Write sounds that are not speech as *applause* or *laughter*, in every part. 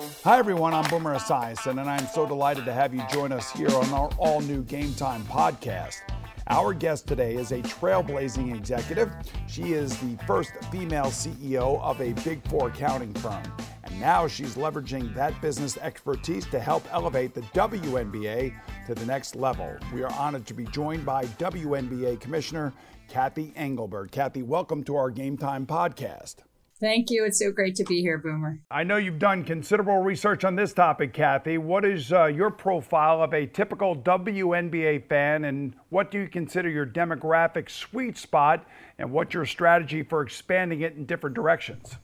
Hi, everyone. I'm Boomer Esiason, and I'm so delighted to have you join us here on our all new Game Time podcast. Our guest today is a trailblazing executive. She is the first female CEO of a Big Four accounting firm. And now she's leveraging that business expertise to help elevate the WNBA to the next level. We are honored to be joined by WNBA Commissioner Kathy Engelbert. Kathy, welcome to our Game Time podcast. Thank you. It's so great to be here, Boomer. I know you've done considerable research on this topic, Kathy. What is uh, your profile of a typical WNBA fan, and what do you consider your demographic sweet spot, and what's your strategy for expanding it in different directions?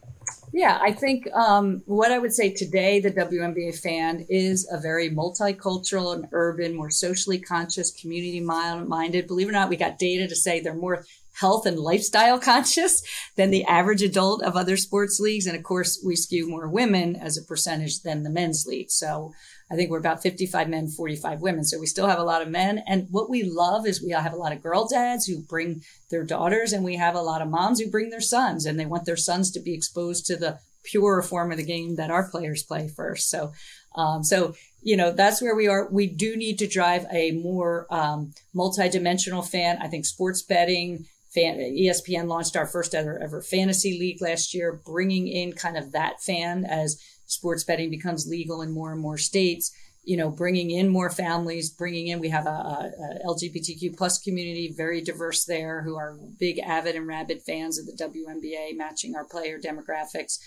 Yeah, I think um, what I would say today, the WNBA fan is a very multicultural and urban, more socially conscious, community minded. Believe it or not, we got data to say they're more health and lifestyle *laughs* conscious than the average adult of other sports leagues. And of course, we skew more women as a percentage than the men's league. So I think we're about 55 men, 45 women. So we still have a lot of men. And what we love is we have a lot of girl dads who bring their daughters, and we have a lot of moms who bring their sons, and they want their sons to be exposed to the pure form of the game that our players play first. So, um, so you know that's where we are. We do need to drive a more um, multi-dimensional fan. I think sports betting, fan, ESPN launched our first ever, ever fantasy league last year, bringing in kind of that fan as sports betting becomes legal in more and more states. You know, bringing in more families, bringing in. We have a, a, LGBTQ plus community, very diverse there, who are big, avid, and rabid fans of the WNBA, matching our player demographics.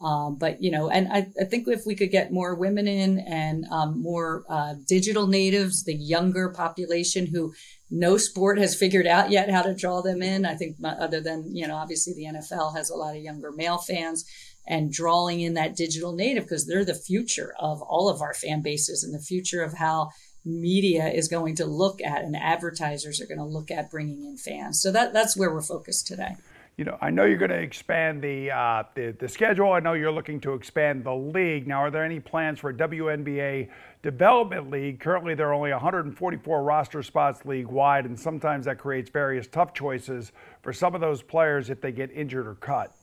Um, but you know, and I, I, think if we could get more women in and um, more uh, digital natives, the younger population who no sport has figured out yet how to draw them in. I think other than, you know, obviously the NFL has a lot of younger male fans and drawing in that digital native because they're the future of all of our fan bases and the future of how media is going to look at and advertisers are going to look at bringing in fans. So that that's where we're focused today you know, I know you're going to expand the, uh, the, the schedule. I know you're looking to expand the league. Now, are there any plans for a WNBA development league? Currently, there are only 144 roster spots league wide, and sometimes that creates various tough choices for some of those players if they get injured or cut.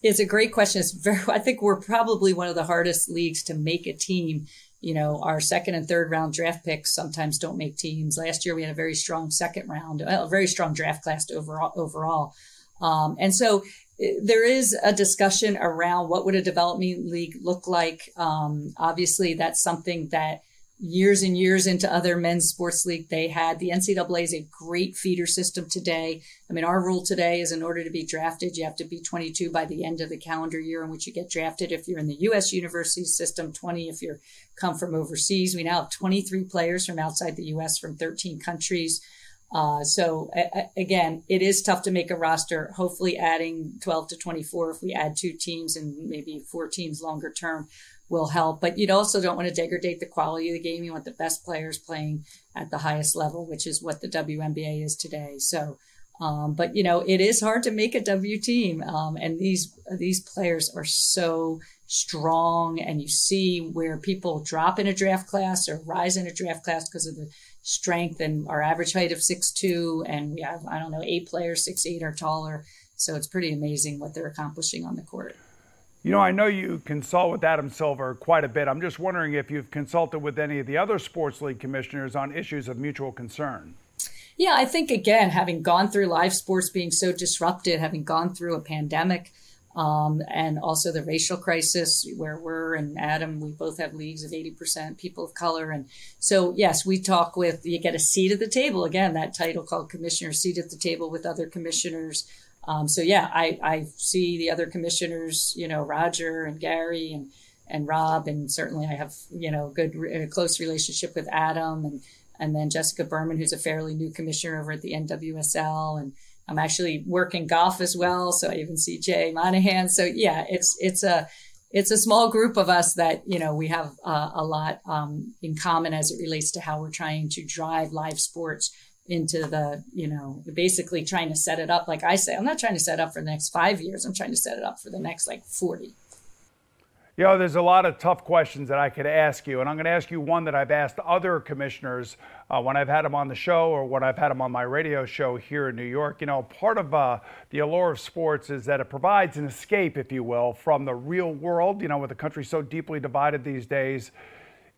It's a great question. It's very. I think we're probably one of the hardest leagues to make a team. You know, our second and third round draft picks sometimes don't make teams. Last year, we had a very strong second round, a very strong draft class overall. Overall. Um, and so eh, there is a discussion around what would a development league look like. Um, obviously, that's something that years and years into other men's sports league they had. The NCAA is a great feeder system today. I mean, our rule today is in order to be drafted, you have to be 22 by the end of the calendar year in which you get drafted. If you're in the U.S. university system, 20 if you're come from overseas. We now have 23 players from outside the U.S. from 13 countries. Uh, so a- again, it is tough to make a roster. Hopefully, adding 12 to 24, if we add two teams and maybe four teams longer term, will help. But you also don't want to degrade the quality of the game. You want the best players playing at the highest level, which is what the WNBA is today. So, Um, but you know, it is hard to make a W team, um, and these these players are so strong, and you see where people drop in a draft class or rise in a draft class because of the strength and our average height of six two, and we have I don't know eight players six eight or taller, so it's pretty amazing what they're accomplishing on the court. You know, I know you consult with Adam Silver quite a bit. I'm just wondering if you've consulted with any of the other sports league commissioners on issues of mutual concern. Yeah, I think again, having gone through live sports being so disrupted, having gone through a pandemic, um, and also the racial crisis where we're and Adam, we both have leagues of 80% people of color. And so, yes, we talk with, you get a seat at the table. Again, that title called commissioner, seat at the table with other commissioners. Um, so yeah, I, I see the other commissioners, you know, Roger and Gary and, and Rob, and certainly I have, you know, good, a close relationship with Adam and, and then Jessica Berman, who's a fairly new commissioner over at the NWSL, and I'm actually working golf as well, so I even see Jay Monahan. So yeah, it's it's a it's a small group of us that you know we have uh, a lot um, in common as it relates to how we're trying to drive live sports into the you know basically trying to set it up. Like i say i'm not trying to set up for the next five years. I'm trying to set it up for the next like 40 you know, there's a lot of tough questions that I could ask you, and I'm going to ask you one that I've asked other commissioners uh, when I've had them on the show or when I've had them on my radio show here in New York. You know, part of uh, the allure of sports is that it provides an escape, if you will, from the real world. You know, with the country so deeply divided these days,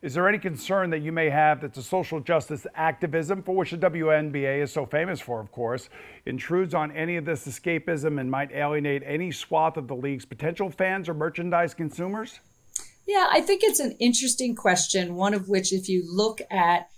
is there any concern that you may have that the social justice activism, for which the WNBA is so famous for, of course, intrudes on any of this escapism and might alienate any swath of the league's potential fans or merchandise consumers? Yeah, I think it's an interesting question. One of which, if you look at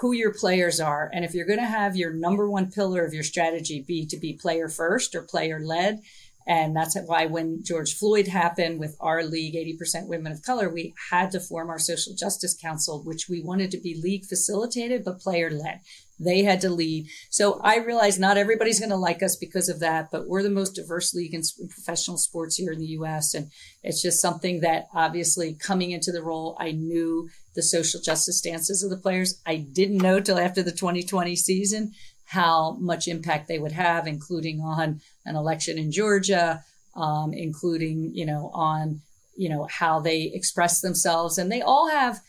who your players are, and if you're going to have your number one pillar of your strategy be to be player first or player led, and that's why when George Floyd happened with our league, 80% women of color, we had to form our social justice council, which we wanted to be league facilitated, but player led. They had to lead. So I realized not everybody's going to like us because of that, but we're the most diverse league in professional sports here in the US. And it's just something that obviously coming into the role, I knew the social justice stances of the players. I didn't know till after the 2020 season how much impact they would have, including on an election in Georgia, um, including, you know, on, you know, how they express themselves. And they all have,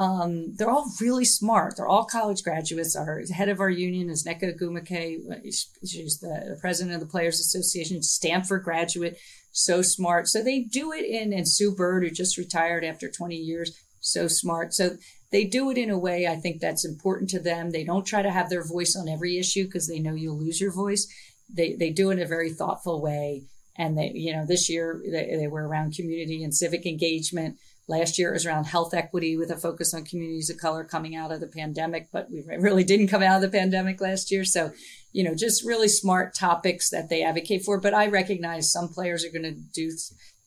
um, they're all really smart. They're all college graduates. Our head of our union is Nneka Ogwumike. She's the, the president of the Players Association, Stanford graduate, so smart. So they do it in, and Sue Bird, who just retired after 20 years, so smart. So they do it in a way I think that's important to them. They don't try to have their voice on every issue because they know you'll lose your voice. They they do it in a very thoughtful way. And they, you know, this year they, they were around community and civic engagement. Last year it was around health equity with a focus on communities of color coming out of the pandemic, but we really didn't come out of the pandemic last year. So, you know, just really smart topics that they advocate for. But I recognize some players are going to do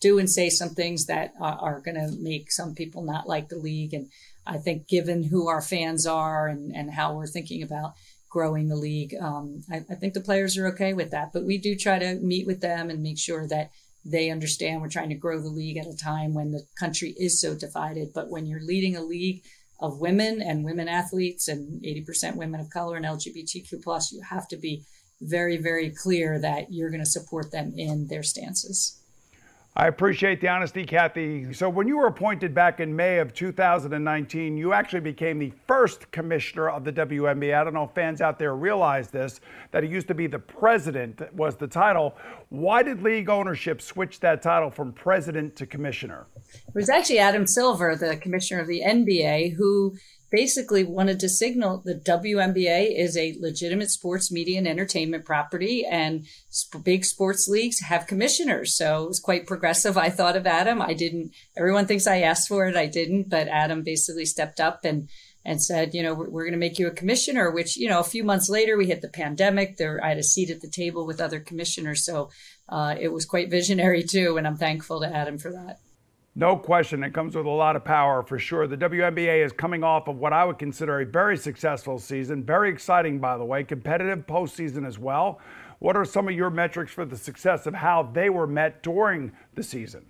do and say some things that are, are going to make some people not like the league. And I think given who our fans are and, and how we're thinking about growing the league, um, I, I, think the players are okay with that. But we do try to meet with them and make sure that they understand we're trying to grow the league at a time when the country is so divided. But when you're leading a league of women and women athletes and 80% women of color and LGBTQ plus, you have to be very, very clear that you're going to support them in their stances. I appreciate the honesty, Kathy. So, when you were appointed back in May of 2019, you actually became the first commissioner of the WNBA. I don't know if fans out there realize this, that it used to be the president was the title. Why did league ownership switch that title from president to commissioner? It was actually Adam Silver, the commissioner of the NBA, who basically wanted to signal the WNBA is a legitimate sports media and entertainment property, and big sports leagues have commissioners. So it was quite progressive. I thought of Adam. I didn't. Everyone thinks I asked for it. I didn't, but Adam basically stepped up and and said, you know, we're, we're going to make you a commissioner. Which you know, a few months later, we hit the pandemic. There, I had a seat at the table with other commissioners, so uh, it was quite visionary too. And I'm thankful to Adam for that. No question. It comes with a lot of power for sure. The WNBA is coming off of what I would consider a very successful season. Very exciting, by the way. Competitive postseason as well. What are some of your metrics for the success of how they were met during the season?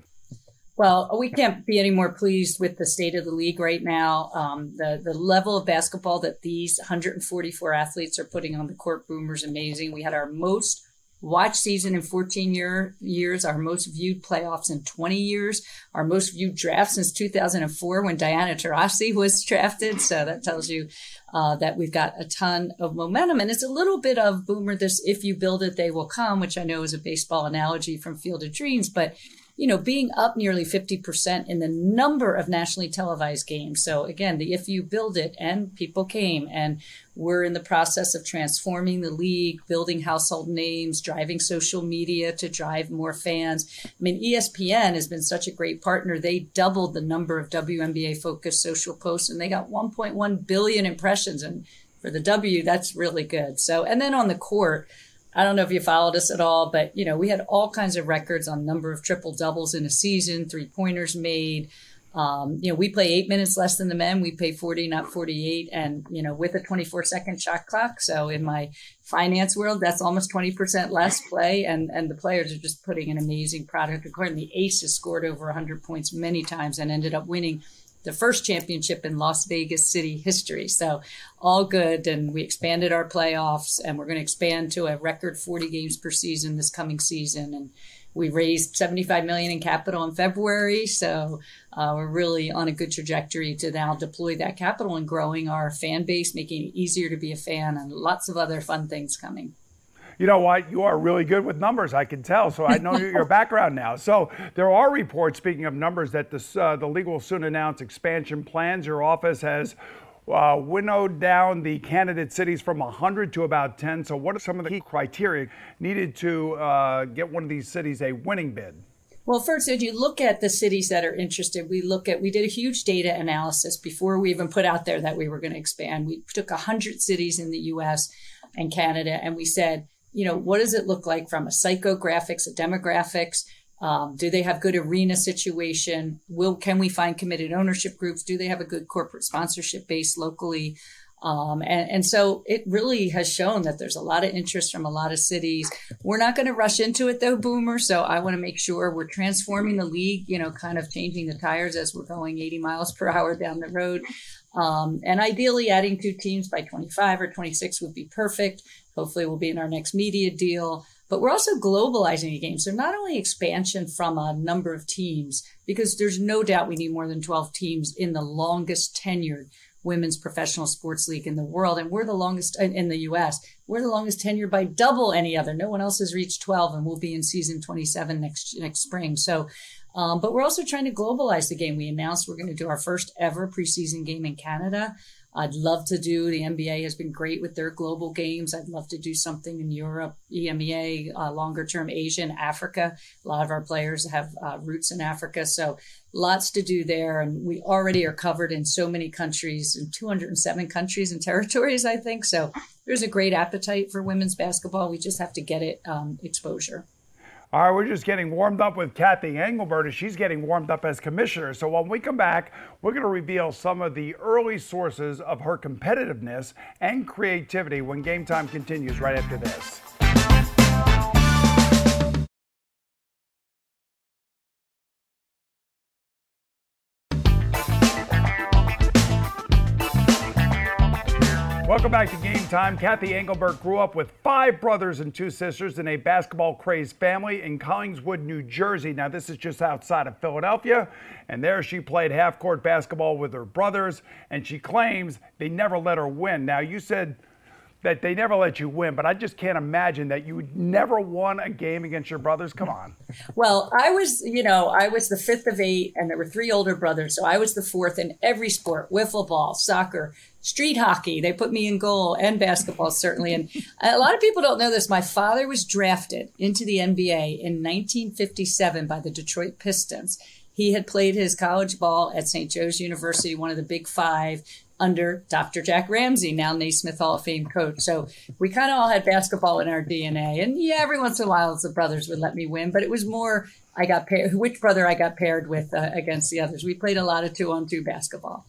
Well, we can't be any more pleased with the state of the league right now. Um, the the level of basketball that these 144 athletes are putting on the court, Boomer's amazing. We had our most watch season in 14 year, years, our most viewed playoffs in 20 years, our most viewed draft since 2004 when Diana Taurasi *laughs* was drafted. So that tells you uh, that we've got a ton of momentum. And it's a little bit of boomer, this if you build it, they will come, which I know is a baseball analogy from Field of Dreams, but you know, being up nearly 50% in the number of nationally televised games. So again, the if you build it and people came and we're in the process of transforming the league, building household names, driving social media to drive more fans. I mean, ESPN has been such a great partner. They doubled the number of WNBA focused social posts and they got 1.1 billion impressions. And for the W, that's really good. So, and then on the court, I don't know if you followed us at all, but you know, we had all kinds of records on number of triple doubles in a season, three pointers made. Um, you know, we play eight minutes less than the men. We pay 40, not 48. And, you know, with a 24 second shot clock. So in my finance world, that's almost 20% less play. And, and the players are just putting an amazing product. According the Aces scored over 100 points many times and ended up winning the first championship in Las Vegas City history. So all good. And we expanded our playoffs and we're going to expand to a record 40 games per season this coming season. And we raised 75 million in capital in February. So uh, we're really on a good trajectory to now deploy that capital and growing our fan base, making it easier to be a fan and lots of other fun things coming you know what? You are really good with numbers, I can tell. So I know your background now. So there are reports, speaking of numbers, that this, uh, the league will soon announce expansion plans. Your office has uh, winnowed down the candidate cities from 100 to about 10. So, what are some of the key criteria needed to uh, get one of these cities a winning bid? Well, first, if you look at the cities that are interested, we look at, we did a huge data analysis before we even put out there that we were going to expand. We took 100 cities in the US and Canada and we said, you know, what does it look like from a psychographics, a demographics? Um, do they have good arena situation? Will can we find committed ownership groups? Do they have a good corporate sponsorship base locally? Um, and, and, so it really has shown that there's a lot of interest from a lot of cities. We're not going to rush into it though, Boomer. So I want to make sure we're transforming the league, you know, kind of changing the tires as we're going 80 miles per hour down the road. Um, and ideally, adding two teams by 25 or 26 would be perfect. Hopefully, we'll be in our next media deal. But we're also globalizing the game. So not only expansion from a number of teams, because there's no doubt we need more than 12 teams in the longest tenured women's professional sports league in the world. And we're the longest in the US. We're the longest tenured by double any other. No one else has reached 12 and we'll be in season 27 next, next spring. So, um, but we're also trying to globalize the game. We announced we're going to do our first ever preseason game in Canada. I'd love to do. The NBA has been great with their global games. I'd love to do something in Europe, EMEA, uh, longer term Asia and Africa. A lot of our players have uh, roots in Africa, so lots to do there. And we already are covered in so many countries, in 207 countries and *laughs* territories, I think. So there's a great appetite for women's basketball. We just have to get it um, exposure. All right, we're just getting warmed up with Kathy Engelbert as she's getting warmed up as commissioner. So when we come back, we're going to reveal some of the early sources of her competitiveness and creativity when game time continues right after this. Welcome back to Game Time. Kathy Engelbert grew up with five brothers and two sisters in a basketball crazed family in Collingswood, New Jersey. Now, this is just outside of Philadelphia, and there she played half court basketball with her brothers, and she claims they never let her win. Now, you said that they never let you win, but I just can't imagine that you never won a game against your brothers. Come on. *laughs* Well, I was, you know, I was the fifth of eight, and there were three older brothers, so I was the fourth in every sport: wiffle ball, soccer, street hockey. They put me in goal and basketball, certainly. And a lot of people don't know this. My father was drafted into the NBA in 1957 by the Detroit Pistons. He had played his college ball at St. Joe's University, one of the big five, under Dr. Jack Ramsay, now Naismith Hall of Fame coach. So we kind of all had basketball in our DNA. And yeah, every once in a while the brothers would let me win, but it was more I got paired, which brother I got paired with uh, against the others. We played a lot of two on two basketball.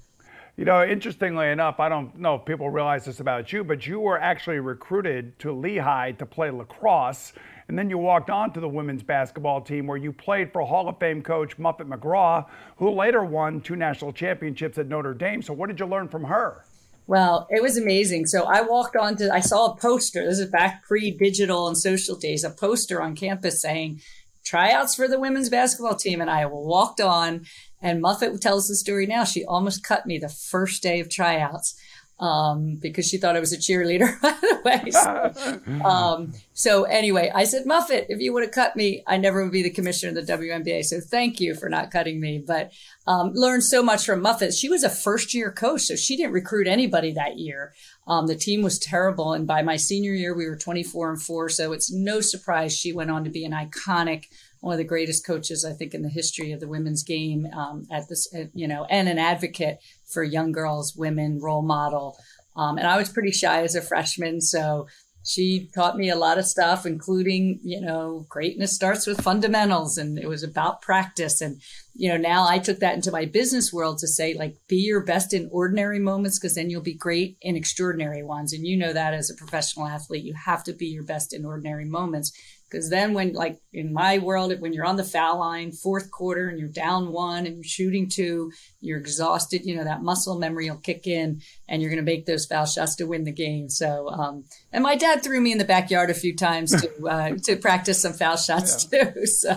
You know, interestingly enough, I don't know if people realize this about you, but you were actually recruited to Lehigh to play lacrosse. And then you walked on to the women's basketball team where you played for Hall of Fame coach Muffet McGraw, who later won two national championships at Notre Dame. So, what did you learn from her? Well, it was amazing. So I walked on to, I saw a poster. This is back pre digital and social days, a poster on campus saying tryouts for the women's basketball team. And I walked on, and Muffet tells the story now. She almost cut me the first day of tryouts um, because she thought I was a cheerleader, by the way. So, um, so, anyway, I said, Muffet, if you would have cut me, I never would be the commissioner of the WNBA. So thank you for not cutting me. But um, learned so much from Muffet. She was a first year coach, so she didn't recruit anybody that year. Um, the team was terrible, and by my senior year, we were 24 and four. So it's no surprise she went on to be an iconic one of the greatest coaches I think in the history of the women's game um, at this, you know, and an advocate for young girls, women, role model. Um, and I was pretty shy as a freshman, so she taught me a lot of stuff, including, you know, greatness starts with fundamentals, and it was about practice. And you know, now I took that into my business world to say, like, be your best in ordinary moments, because then you'll be great in extraordinary ones. And you know that as a professional athlete, you have to be your best in ordinary moments because then, when, like in my world, when you're on the foul line, fourth quarter, and you're down one and you're shooting two, you're exhausted, you know, that muscle memory will kick in and you're going to make those foul shots to win the game. So, um, and my dad threw me in the backyard a few times to, *laughs* uh, to practice some foul shots yeah. too. *laughs* So,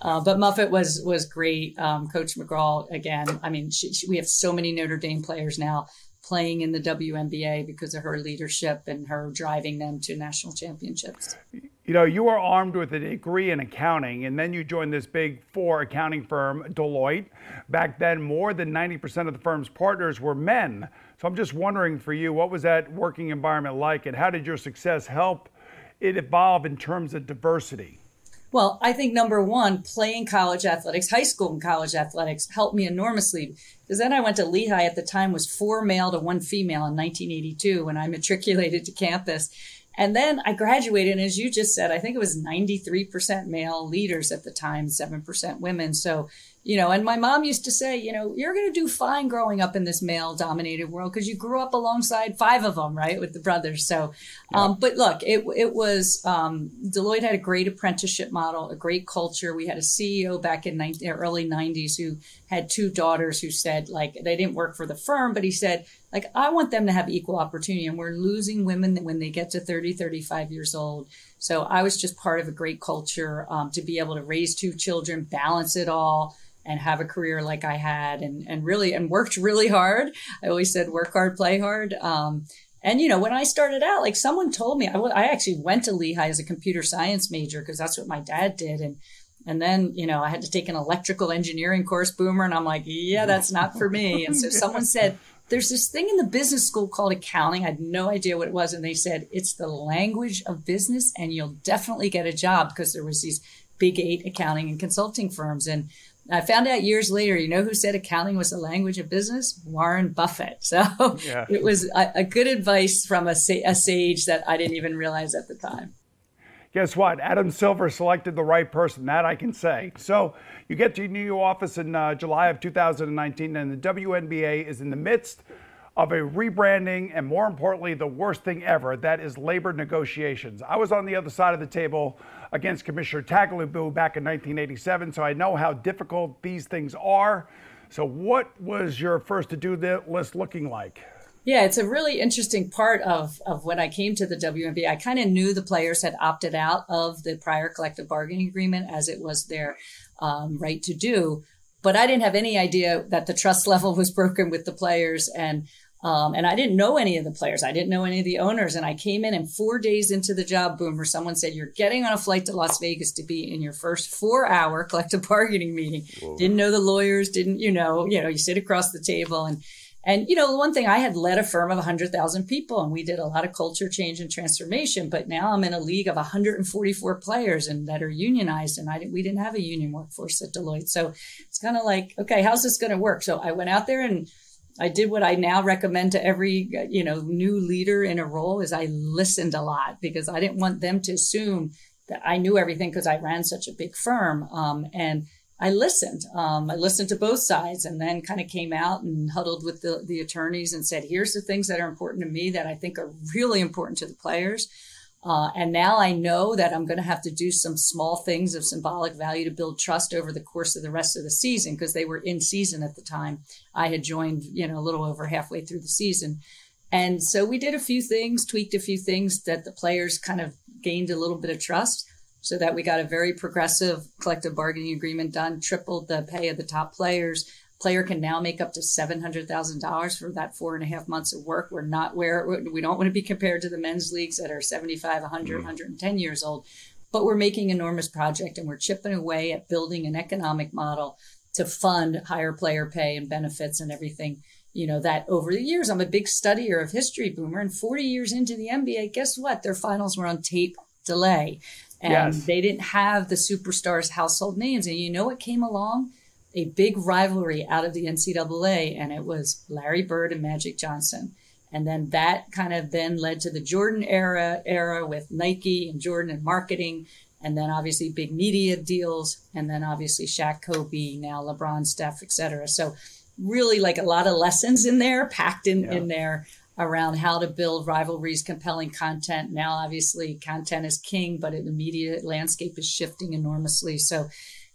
uh, but Muffet was, was great. Um, Coach McGraw, again, I mean, she, she, we have so many Notre Dame players now playing in the WNBA because of her leadership and her driving them to national championships. You know, you are armed with a degree in accounting, and then you joined this big four accounting firm, Deloitte. Back then, more than 90% of the firm's partners were men. So I'm just wondering for you, what was that working environment like, and how did your success help it evolve in terms of diversity? Well, I think number one, playing college athletics, high school and college athletics helped me enormously because then I went to Lehigh at the time was four male to one female in 1982 when I matriculated to campus. And then I graduated, and as you just said, I think it was 93% male leaders at the time, 7% women. So you know and my mom used to say you know you're going to do fine growing up in this male dominated world because you grew up alongside five of them right with the brothers so yeah. um, but look it, it was um, deloitte had a great apprenticeship model a great culture we had a ceo back in 19, early 90s who had two daughters who said like they didn't work for the firm but he said like i want them to have equal opportunity and we're losing women when they get to 30 35 years old so i was just part of a great culture um, to be able to raise two children balance it all and have a career like I had and, and really, and worked really hard. I always said work hard, play hard. Um, and, you know, when I started out, like someone told me, I, w- I actually went to Lehigh as a computer science major because that's what my dad did. And, and then, you know, I had to take an electrical engineering course, Boomer. And I'm like, yeah, that's not for me. And so someone said, there's this thing in the business school called accounting. I had no idea what it was. And they said, it's the language of business and you'll definitely get a job because there was these big eight accounting and consulting firms. And I found out years later, you know who said accounting was the language of business? Warren Buffett. *laughs* So yeah. it was a, a, good advice from a, a sage that I didn't even realize at the time. Guess what? Adam Silver selected the right person. That I can say. So you get to your new office in uh, July of 2019, and the WNBA is in the midst of a rebranding and, more importantly, the worst thing ever that is labor negotiations. I was on the other side of the table against Commissioner Tagliabue back in 1987, so I know how difficult these things are. So, what was your first to do list looking like? Yeah, it's a really interesting part of, of when I came to the WNBA. I kind of knew the players had opted out of the prior collective bargaining agreement as it was their um, right to do. But I didn't have any idea that the trust *laughs* level was broken with the players. And um, and I didn't know any of the players. I didn't know any of the owners. And I came in and four days into the job, boomer, someone said, You're getting on a flight to Las Vegas to be in your first four hour *laughs* collective bargaining meeting. Whoa. Didn't know the lawyers, didn't, you know, you know, you sit across the table and and you know, the one thing I had led a firm of 100,000 people and we did a lot of culture change and transformation, but now I'm in a league of 144 players and that are unionized and I didn't, we didn't have a union workforce at Deloitte. So it's kind of like, okay, how's this going to work? So I went out there and I did what I now recommend to every you know new leader in a role is I listened a lot because I didn't want them to assume that I knew everything because I ran such a big firm um, and I listened. Um, I listened to both sides and then kind of came out and huddled with the, the attorneys and said, here's the things that are important to me that I think are really important to the players. Uh, and now I know that I'm going to have to do some small things of symbolic value to build trust over the course of the rest of the season because they were in season at the time. I had joined, you know, a little over halfway through the season. And so we did a few things, tweaked a few things that the players kind of gained a little bit of trust so that we got a very progressive collective bargaining agreement done, tripled the pay of the top players. Player can now make up to $700,000 for that four and a half months of work. We're not where we don't want to be compared to the men's leagues that are 75, 100, mm. 110 years old, but we're making enormous project and we're chipping away at building an economic model to fund higher player pay and benefits and everything you know that over the years i'm a big studier of history boomer and 40 years into the nba guess what their finals were on tape delay and yes. they didn't have the superstars household names. And you know what came along? A big rivalry out of the NCAA, and it was Larry Bird and Magic Johnson. And then that kind of then led to the Jordan era era with Nike and Jordan and marketing, and then obviously big media deals, and then obviously Shaq, Kobe, now LeBron, Steph, etc. So really like a lot of lessons in there, packed in yeah. in there around how to build rivalries, compelling content. Now, obviously, content is king, but the media landscape is shifting enormously. So,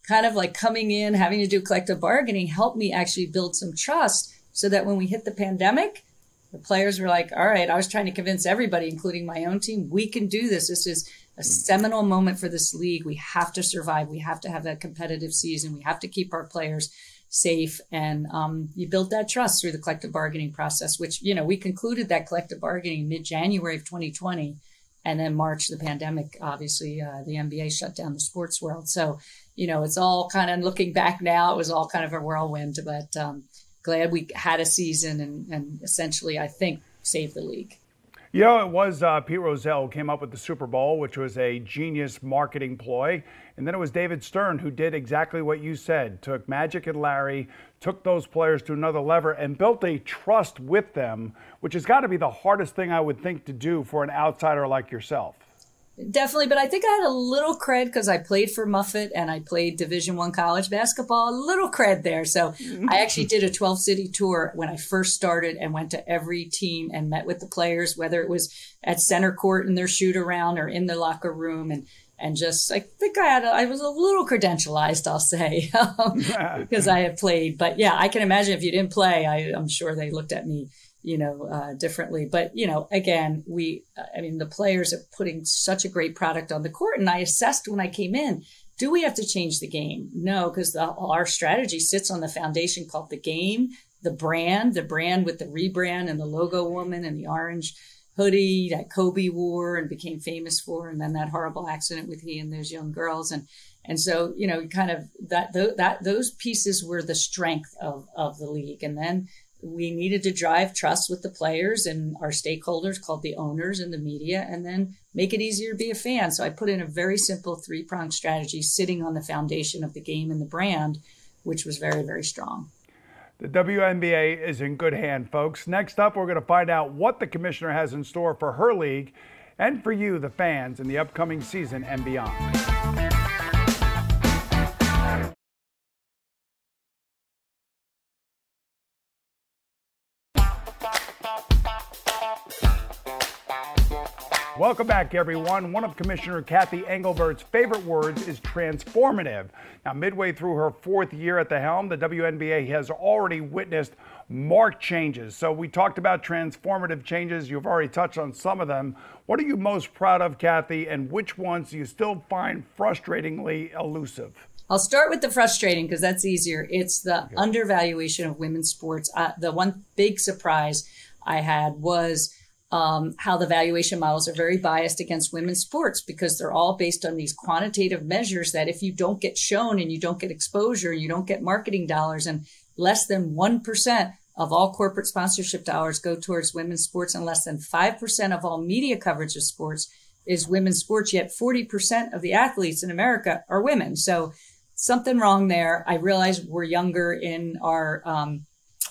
kind of like coming in, having to do collective bargaining helped me actually build some trust so that when we hit the pandemic, the players were like, all right, I was trying to convince everybody, including my own team, we can do this. This is a hmm. seminal moment for this league. We have to survive. We have to have that competitive season. We have to keep our players safe. And um, you build that trust through the collective bargaining process, which, you know, we concluded that collective bargaining mid January of 2020. And then March, the pandemic, obviously, uh, the NBA shut down the sports world. So, you know, it's all kind of looking back now, it was all kind of a whirlwind, but um, glad we had a season and, and essentially, I think, saved the league. You know, it was uh, Pete Rozelle who came up with the Super Bowl, which was a genius marketing ploy. And then it was David Stern who did exactly what you said took Magic and Larry, took those players to another level, and built a trust with them, which has got to be the hardest thing I would think to do for an outsider like yourself. Definitely, but I think I had a little cred because I played for Muffet and I played Division One college basketball. A little cred there, so I actually did a 12 city tour when I first started and went to every team and met with the players, whether it was at center court in their shoot around or in the locker room, and and just I think I had a, I was a little credentialized, I'll say, *laughs* um, *laughs* because I had played. But yeah, I can imagine if you didn't play, I, I'm sure they looked at me you know, uh, differently. But, you know, again, we, I mean, the players are putting such a great product on the court. And I assessed when I came in, do we have to change the game? No, because our strategy sits on the foundation called the game, the brand, the brand with the rebrand and the logo woman and the orange hoodie that Kobe wore and became famous for, and then that horrible accident with he and those young girls, and and so you know, kind of that that those pieces were the strength of of the league, and then we needed to drive trust with the players and our stakeholders called the owners and the media and then make it easier to be a fan so i put in a very simple three pronged strategy sitting on the foundation of the game and the brand which was very very strong the WNBA is in good hand, folks. Next up, we're going to find out what the commissioner has in store for her league and for you, the fans, in the upcoming season and beyond. Welcome back, everyone. One of Commissioner Kathy Engelbert's favorite words is transformative. Now, midway through her fourth year at the helm, the WNBA has already witnessed marked changes. So, we talked about transformative changes. You've already touched on some of them. What are you most proud of, Kathy, and which ones do you still find frustratingly elusive? I'll start with the frustrating because that's easier. It's the okay. undervaluation of women's sports. Uh, the one big surprise I had was um, how the valuation models are very biased against women's sports because they're all based on these quantitative measures that if you don't get shown and you don't get exposure, you don't get marketing dollars, and less than 1% of all corporate sponsorship dollars go towards women's sports, and less than 5% of all media coverage of sports is women's sports, yet 40% of the athletes in America are women. So something wrong there. I realize we're younger in our um,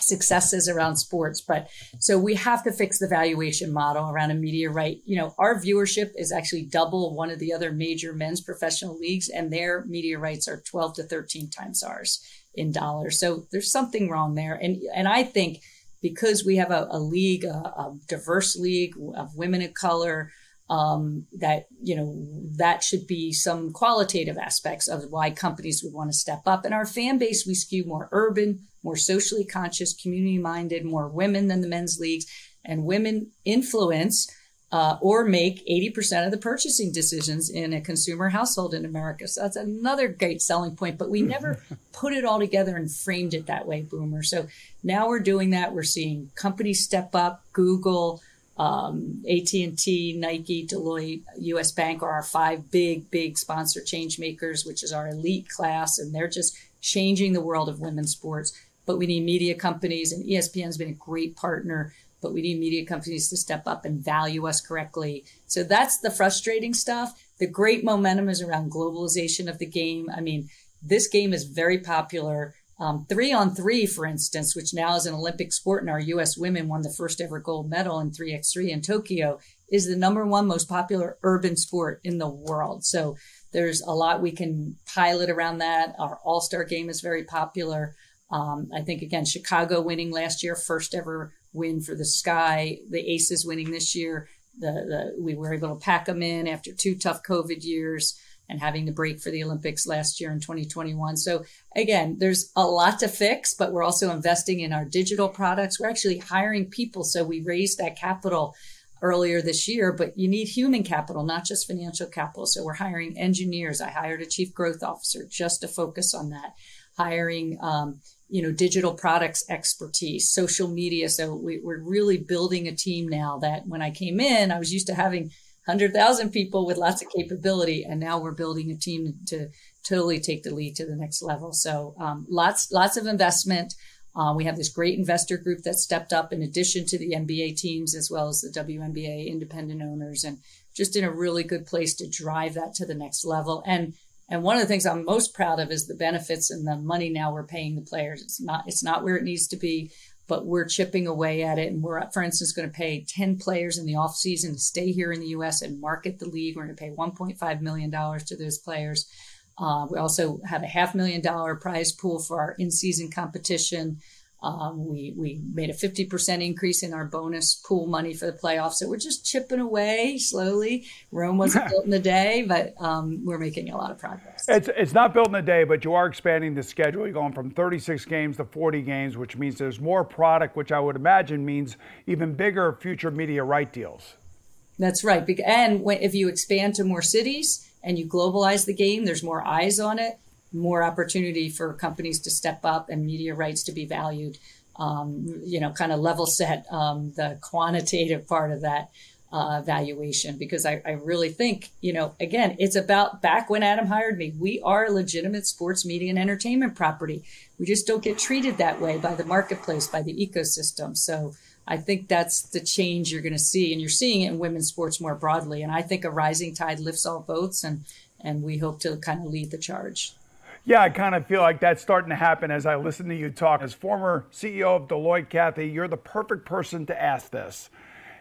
successes around sports. But so we have to fix the valuation model around a media right. You know, our viewership is actually double one of the other major men's professional leagues, and their media rights are 12 to 13 times ours in dollars. So there's something wrong there. And and I think because we have a, a league, a, a diverse league of women of color, um, that you know that should be some qualitative aspects of why companies would want to step up. And our fan base, we skew more urban, more socially conscious, community minded, more women than the men's leagues, and women influence. Uh, or make 80% of the purchasing decisions in a consumer household in America. So that's another great selling point, but we never *laughs* put it all together and framed it that way, Boomer. So now we're doing that. We're seeing companies step up, Google, um, AT&T, Nike, Deloitte, US Bank are our five big, big sponsor change makers, which is our elite class. And they're just changing the world of women's sports. But we need media companies and ESPN's been a great partner, but we need media companies to step up and value us correctly. So that's the frustrating stuff. The great momentum is around globalization of the game. I mean, this game is very popular. Um, three on three, for instance, which now is an Olympic sport, and our U.S. women won the first ever gold medal in 3x3 in Tokyo, is the number one most popular urban sport in the world. So there's a lot we can pilot around that. Our All Star game is very popular. Um, I think, again, Chicago winning last year, first ever win for the Sky, the Aces winning this year. The, the, we were able to pack them in after two tough COVID years and having the break for the Olympics last year in 2021. So again, there's a lot to fix, but we're also investing in our digital products. We're actually hiring people. So we raised that capital earlier this year, but you need human capital, not just financial capital. So we're hiring engineers. I hired a chief growth officer just to focus on that, hiring, um, you know, digital products expertise, social media. So we, we're really building a team now that when I came in, I was used to having 100,000 people with lots of capability. And now we're building a team to totally take the lead to the next level. So um, lots, lots of investment. Uh, we have this great investor group that stepped up in addition to the NBA teams as well as the WNBA independent owners and just in a really good place to drive that to the next level. And and one of the things I'm most proud of is the benefits and the money now we're paying the players. It's not it's not where it needs to be but we're chipping away at it. And we're, for instance, going to pay 10 players in the off season to stay here in the U.S. and market the league. We're going to pay $1.5 million to those players. Uh, we also have a half million dollar prize pool for our in season competition. Um, we we made a 50% increase in our bonus pool money for the playoffs. So we're just chipping away slowly. Rome wasn't built in a day, but um, we're making a lot of progress. It's, it's not built in a day, but you are expanding the schedule. You're going from 36 games to 40 games, which means there's more product, which I would imagine means even bigger future media right deals. That's right. And if you expand to more cities and you globalize the game, there's more eyes on it more opportunity for companies to step up and media rights to be valued. Um, you know, kind of level set um, the quantitative part of that uh, valuation because I, I, really think, you know, again, it's about back when Adam hired me, we are a legitimate sports media and entertainment property. We just don't get treated that way by the marketplace, by the ecosystem. So I think that's the change you're going to see, and you're seeing it in women's sports more broadly. And I think a rising tide lifts all boats, and and we hope to kind of lead the charge. Yeah, I kind of feel like that's starting to happen as I listen to you talk. As former CEO of Deloitte, Kathy, you're the perfect person to ask this.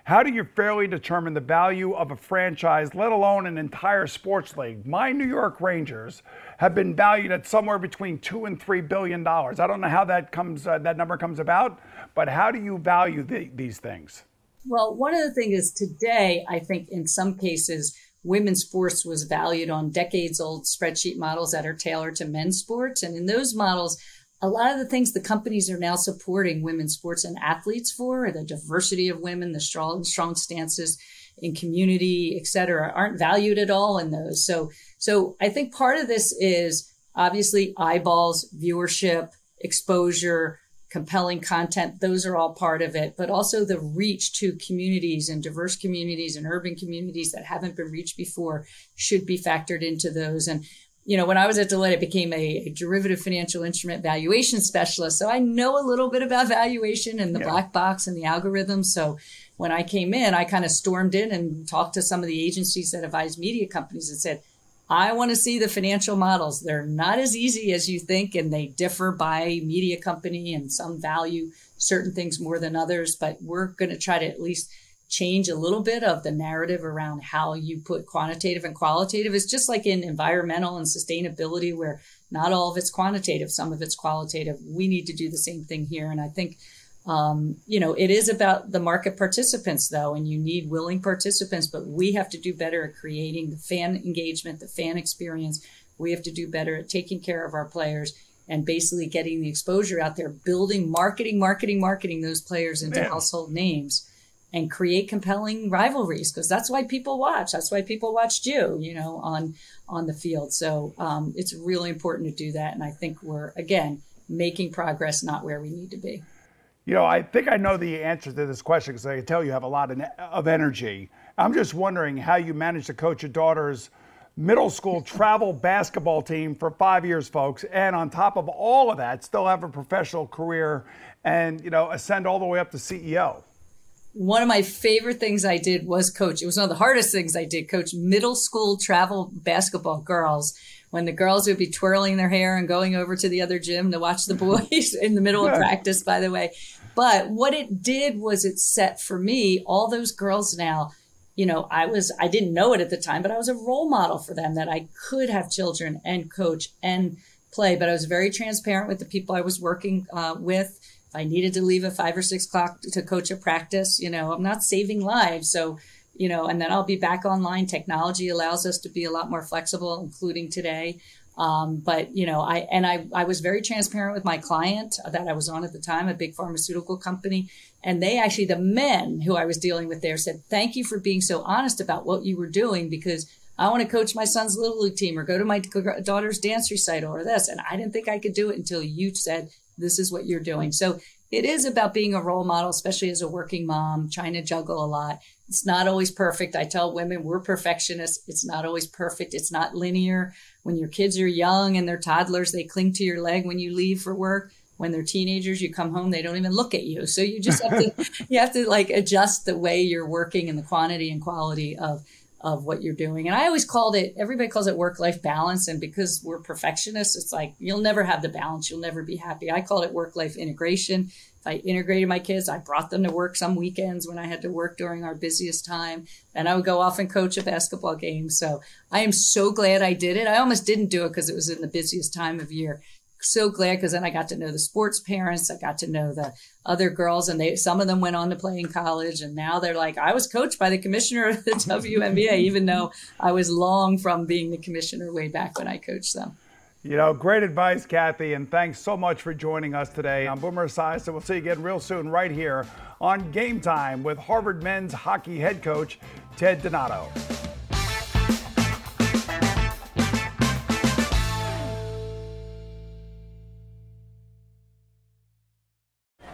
How do you fairly determine the value of a franchise, let alone an entire sports league? My New York Rangers have been valued at somewhere between two and three billion dollars. I don't know how that comes, uh, that number comes about, but how do you value the, these things? Well, one of the things is today, I think in some cases women's sports was valued on decades old spreadsheet models that are tailored to men's sports. And in those models, a lot of the things the companies are now supporting women's sports and athletes for, the diversity of women, the strong, strong stances in community, et cetera, aren't valued at all in those. So, so I think part of this is obviously eyeballs, viewership, exposure, compelling content. Those are all part of it, but also the reach to communities and diverse communities and urban communities that haven't been reached before should be factored into those. And, you know, when I was at Deloitte, I became a, a derivative financial instrument valuation specialist. So I know a little bit about valuation and the yeah. black box and the algorithms. So when I came in, I kind of stormed in and talked to some of the agencies that advise media companies and said, I want to see the financial models. They're not as easy as you think, and they differ by media company, and some value certain things more than others, but we're going to try to at least change a little bit of the narrative around how you put quantitative and qualitative. It's just like in environmental and sustainability, where not all of it's quantitative, some of it's qualitative. We need to do the same thing here. And I think, um, you know, it is about the market participants, though, and you need willing participants, but we have to do better at creating the fan engagement, the fan experience. We have to do better at taking care of our players and basically getting the exposure out there, building, marketing, marketing, marketing those players into Man. household names and create compelling rivalries because that's why people watch. That's why people watched you, you know, on on the field. So um, it's really important to do that, and I think we're again making progress, not where we need to be. You know, I think I know the answer to this question because I can tell you have a lot of, of energy. I'm just wondering how you manage to coach your daughter's middle school *laughs* travel basketball team for five years, folks, and on top of all of that, still have a professional career and you know ascend all the way up to CEO one of my favorite things I did was coach. It was one of the hardest things I did, coach middle school travel basketball girls. When the girls would be twirling their hair and going over to the other gym to watch the *laughs* boys in the middle of practice, by the way. But what it did was it set for me, all those girls now, you know, I was, I didn't know it at the time, but I was a role model for them that I could have children and coach and play. But I was very transparent with the people I was working uh, with If I needed to leave at five or six o'clock to coach a practice, you know, I'm not saving lives. So, you know, and then I'll be back online. Technology allows us to be a lot more flexible, including today. Um, but you know, I and I I was very transparent with my client that I was on at the time, a big pharmaceutical company, and they actually the men who I was dealing with there said, "Thank you for being so honest about what you were doing because." I want to coach my son's little league team or go to my daughter's dance recital or this. And I didn't think I could do it until you said, this is what you're doing. So it is about being a role model, especially as a working mom, trying to juggle a lot. It's not always perfect. I tell women we're perfectionists. It's not always perfect. It's not linear. When your kids are young and they're toddlers, they cling to your leg when you leave for work. When they're teenagers, you come home, they don't even look at you. So you just have to, *laughs* you have to like adjust the way you're working and the quantity and quality of of what you're doing. And I always called it, everybody calls it work life balance. And because we're perfectionists, it's like you'll never have the balance. You'll never be happy. I called it work life integration. I integrated my kids, I brought them to work some weekends when I had to work during our busiest time. Then I would go off and coach a basketball game. So I am so glad I did it. I almost didn't do it because it was in the busiest time of year so glad because then I got to know the sports parents. I got to know the other girls, and they some of them went on to play in college, and now they're like, I was coached by the commissioner of the *laughs* WNBA, even though I was long from being the commissioner way back when I coached them. You know, great advice, Cathy, and thanks so much for joining us today. I'm Boomer Esiason. We'll see you again real soon right here on Game Time with Harvard men's hockey head coach Ted Donato.